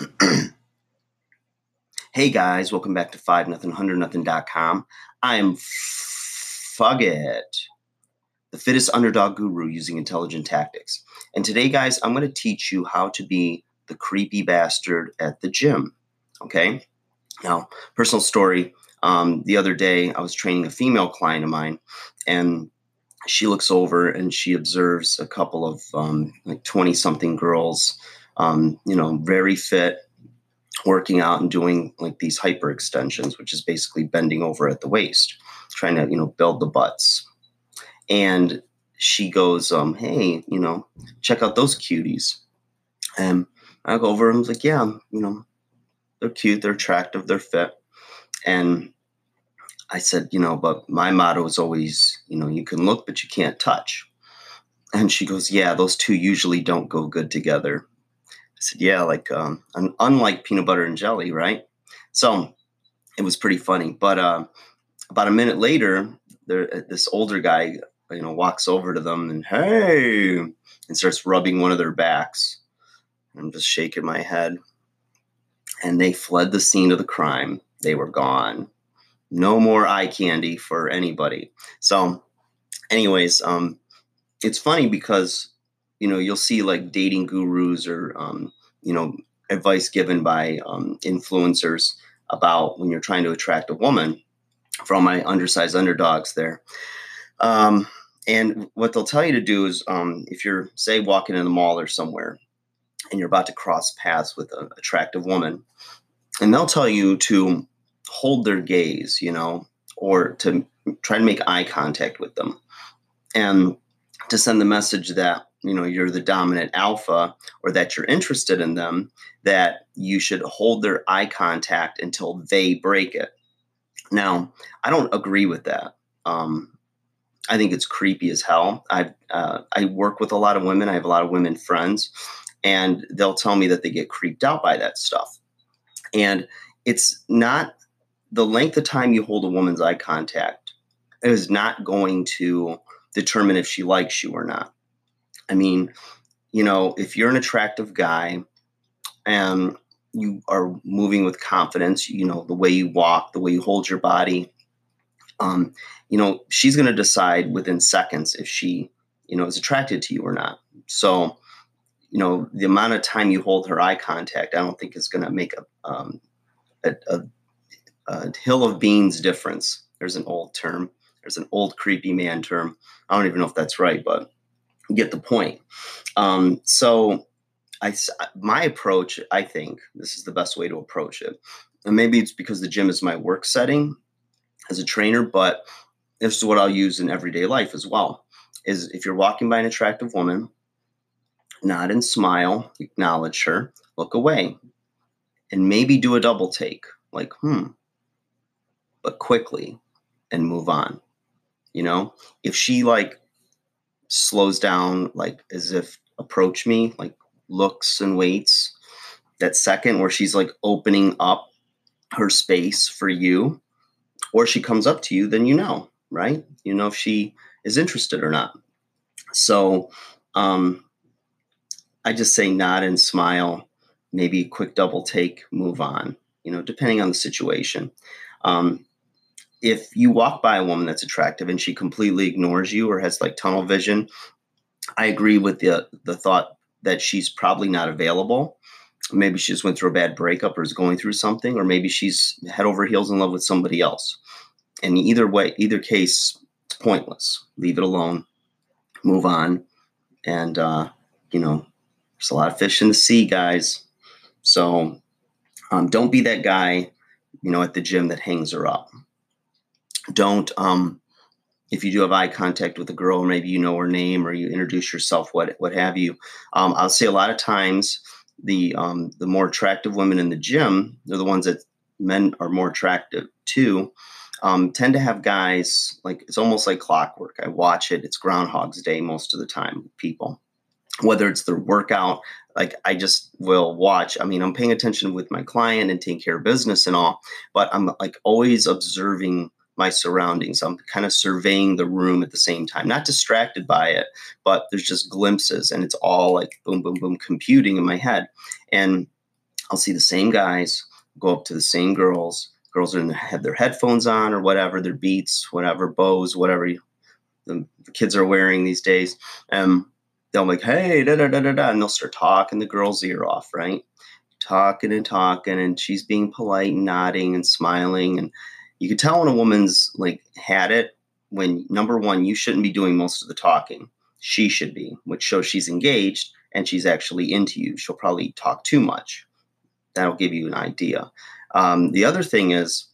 hey guys, welcome back to 5 nothing 100 nothing.com. I am Fugget, the fittest underdog guru using intelligent tactics. And today, guys, I'm going to teach you how to be the creepy bastard at the gym. Okay? Now, personal story. Um, the other day, I was training a female client of mine, and she looks over and she observes a couple of um, like 20 something girls, um, you know, very fit, working out and doing like these hyper extensions, which is basically bending over at the waist, trying to, you know, build the butts. And she goes, um, hey, you know, check out those cuties. And I go over and I was like, yeah, you know, they're cute, they're attractive, they're fit. And I said, you know, but my motto is always, you know, you can look, but you can't touch. And she goes, yeah, those two usually don't go good together. I said, yeah, like, um, unlike peanut butter and jelly, right? So it was pretty funny. But uh, about a minute later, there, uh, this older guy, you know, walks over to them and, hey, and starts rubbing one of their backs. I'm just shaking my head. And they fled the scene of the crime. They were gone no more eye candy for anybody. So, anyways, um, it's funny because you know you'll see like dating gurus or um, you know advice given by um, influencers about when you're trying to attract a woman. For all my undersized underdogs there. Um, and what they'll tell you to do is um, if you're, say, walking in the mall or somewhere and you're about to cross paths with an attractive woman, and they'll tell you to hold their gaze, you know, or to try to make eye contact with them and to send the message that, you know, you're the dominant alpha or that you're interested in them, that you should hold their eye contact until they break it. Now, I don't agree with that. Um, I think it's creepy as hell. I uh, I work with a lot of women. I have a lot of women friends, and they'll tell me that they get creeped out by that stuff. And it's not the length of time you hold a woman's eye contact is not going to determine if she likes you or not. I mean, you know, if you're an attractive guy and you are moving with confidence, you know, the way you walk, the way you hold your body, um, you know, she's going to decide within seconds if she, you know, is attracted to you or not. So, you know, the amount of time you hold her eye contact, I don't think is going to make a, um, a, a uh, hill of beans difference. There's an old term. There's an old creepy man term. I don't even know if that's right, but get the point. Um, so, I my approach, I think this is the best way to approach it. And maybe it's because the gym is my work setting as a trainer, but this is what I'll use in everyday life as well. Is if you're walking by an attractive woman, nod and smile, acknowledge her, look away, and maybe do a double take. Like, hmm, but quickly and move on. You know, if she like slows down, like as if approach me, like looks and waits, that second where she's like opening up her space for you, or she comes up to you, then you know, right? You know if she is interested or not. So, um, I just say nod and smile, maybe quick double take, move on, you know, depending on the situation. Um, if you walk by a woman that's attractive and she completely ignores you or has like tunnel vision, I agree with the the thought that she's probably not available. Maybe she just went through a bad breakup or is going through something, or maybe she's head over heels in love with somebody else. And either way, either case, it's pointless. Leave it alone, move on, and uh, you know, there's a lot of fish in the sea, guys. So um, don't be that guy, you know, at the gym that hangs her up don't um, if you do have eye contact with a girl, maybe you know her name or you introduce yourself, what what have you. Um, I'll say a lot of times the um, the more attractive women in the gym, they're the ones that men are more attractive to. Um, tend to have guys like it's almost like clockwork. I watch it; it's Groundhog's Day most of the time. People, whether it's their workout, like I just will watch. I mean, I'm paying attention with my client and taking care of business and all, but I'm like always observing my surroundings. I'm kind of surveying the room at the same time, not distracted by it, but there's just glimpses and it's all like boom, boom, boom, computing in my head. And I'll see the same guys go up to the same girls. Girls are in the, have their headphones on or whatever, their beats, whatever, Bose, whatever you, the, the, kids are wearing these days. Um, they'll be like, hey, da da da da da, and they'll start talking the girl's ear off, right? Talking and talking, and she's being polite and nodding and smiling. And you can tell when a woman's like had it when number one, you shouldn't be doing most of the talking. She should be, which shows she's engaged and she's actually into you. She'll probably talk too much. That'll give you an idea. Um, the other thing is,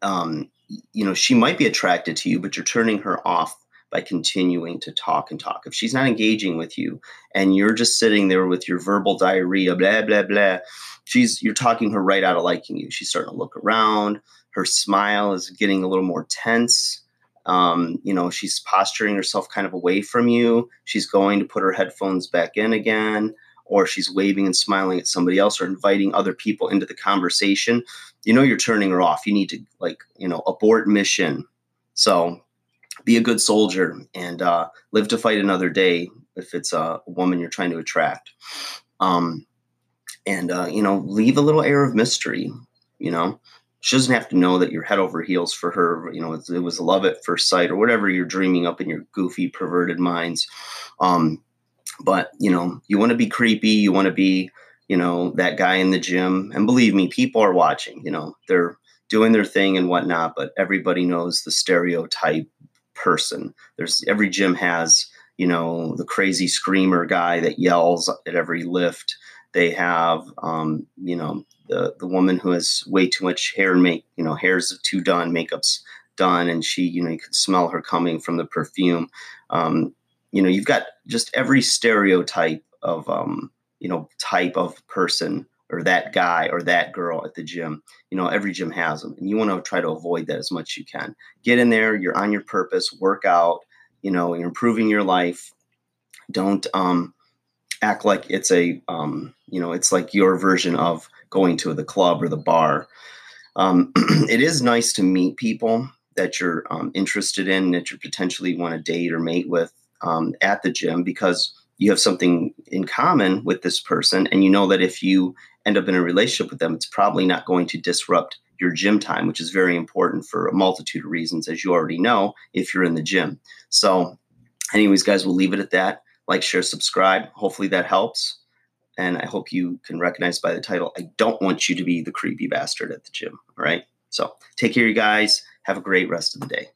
um, you know, she might be attracted to you, but you're turning her off by continuing to talk and talk. If she's not engaging with you and you're just sitting there with your verbal diarrhea, blah, blah, blah, she's you're talking her right out of liking you. She's starting to look around. Her smile is getting a little more tense. Um, you know, she's posturing herself kind of away from you. She's going to put her headphones back in again, or she's waving and smiling at somebody else or inviting other people into the conversation. You know, you're turning her off. You need to, like, you know, abort mission. So be a good soldier and uh, live to fight another day if it's a woman you're trying to attract. Um, and, uh, you know, leave a little air of mystery, you know she doesn't have to know that you're head over heels for her. You know, it, was love at first sight or whatever you're dreaming up in your goofy, perverted minds. Um, but you know, you want to be creepy. You want to be, you know, that guy in the gym. And believe me, people are watching. You know, they're doing their thing and whatnot. But everybody knows the stereotype person. There's every gym has, you know, the crazy screamer guy that yells at every lift. They have, um, you know, the the woman who has way too much hair and make you know hair's too done makeup's done and she you know you can smell her coming from the perfume. Um, you know you've got just every stereotype of um, you know type of person or that guy or that girl at the gym. You know every gym has them and you want to try to avoid that as much as you can. Get in there you're on your purpose work out you know you're improving your life. Don't um act like it's a um you know it's like your version of going to the club or the bar. Um, it is nice to meet people that you're um, interested in, that you potentially want to date or mate with um, at the gym because you have something in common with this person. And you know that if you end up in a relationship with them, it's probably not going to disrupt your gym time, which is very important for a multitude of reasons, as you already know, if you're in the gym. So, anyways, guys, we'll leave it at that. Like, share, subscribe. Hopefully that helps. And I hope you can recognize by the title, I don't want you to be the creepy bastard at the gym. All right. So take care, you guys. Have a great rest of the day.